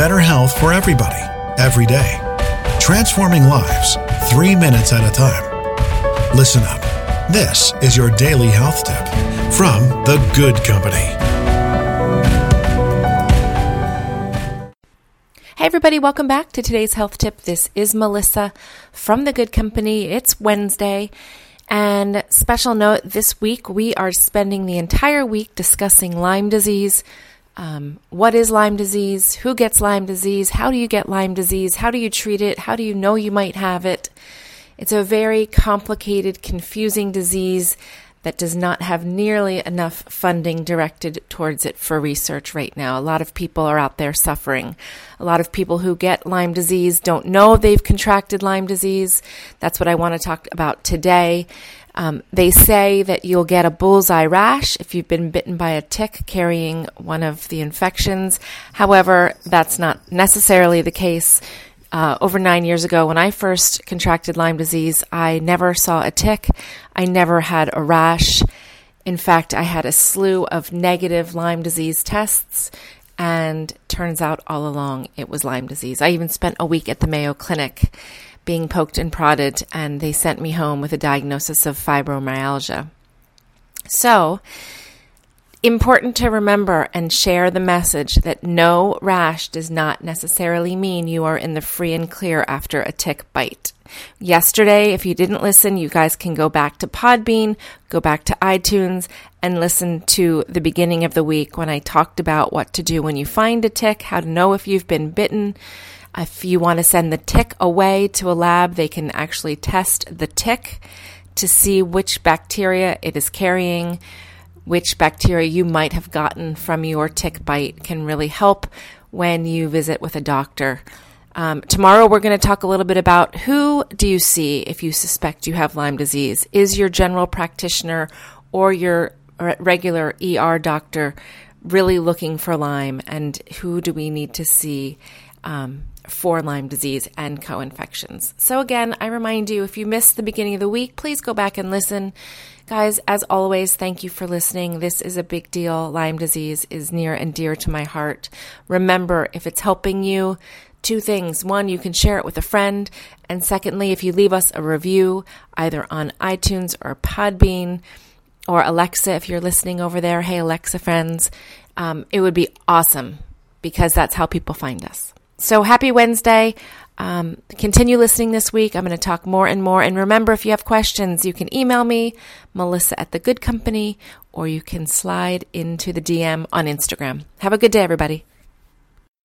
better health for everybody, every day. Transforming lives, three minutes at a time. Listen up. This is your daily health tip from The Good Company. Hey, everybody, welcome back to today's health tip. This is Melissa from The Good Company. It's Wednesday. And special note this week, we are spending the entire week discussing Lyme disease. Um, what is Lyme disease? Who gets Lyme disease? How do you get Lyme disease? How do you treat it? How do you know you might have it? It's a very complicated, confusing disease that does not have nearly enough funding directed towards it for research right now. A lot of people are out there suffering. A lot of people who get Lyme disease don't know they've contracted Lyme disease. That's what I want to talk about today. Um, they say that you'll get a bullseye rash if you've been bitten by a tick carrying one of the infections. However, that's not necessarily the case. Uh, over nine years ago, when I first contracted Lyme disease, I never saw a tick. I never had a rash. In fact, I had a slew of negative Lyme disease tests, and turns out all along it was Lyme disease. I even spent a week at the Mayo Clinic being poked and prodded, and they sent me home with a diagnosis of fibromyalgia. So, important to remember and share the message that no rash does not necessarily mean you are in the free and clear after a tick bite. Yesterday, if you didn't listen, you guys can go back to Podbean, go back to iTunes, and listen to the beginning of the week when I talked about what to do when you find a tick, how to know if you've been bitten. If you want to send the tick away to a lab, they can actually test the tick to see which bacteria it is carrying which bacteria you might have gotten from your tick bite can really help when you visit with a doctor. Um, tomorrow, we're going to talk a little bit about who do you see if you suspect you have Lyme disease? Is your general practitioner or your regular ER doctor really looking for Lyme? And who do we need to see um, for Lyme disease and co infections? So, again, I remind you if you missed the beginning of the week, please go back and listen. Guys, as always, thank you for listening. This is a big deal. Lyme disease is near and dear to my heart. Remember, if it's helping you, two things. One, you can share it with a friend. And secondly, if you leave us a review either on iTunes or Podbean or Alexa, if you're listening over there, hey, Alexa friends, um, it would be awesome because that's how people find us. So happy Wednesday. Um, continue listening this week. I'm going to talk more and more. And remember, if you have questions, you can email me, Melissa at the Good Company, or you can slide into the DM on Instagram. Have a good day, everybody.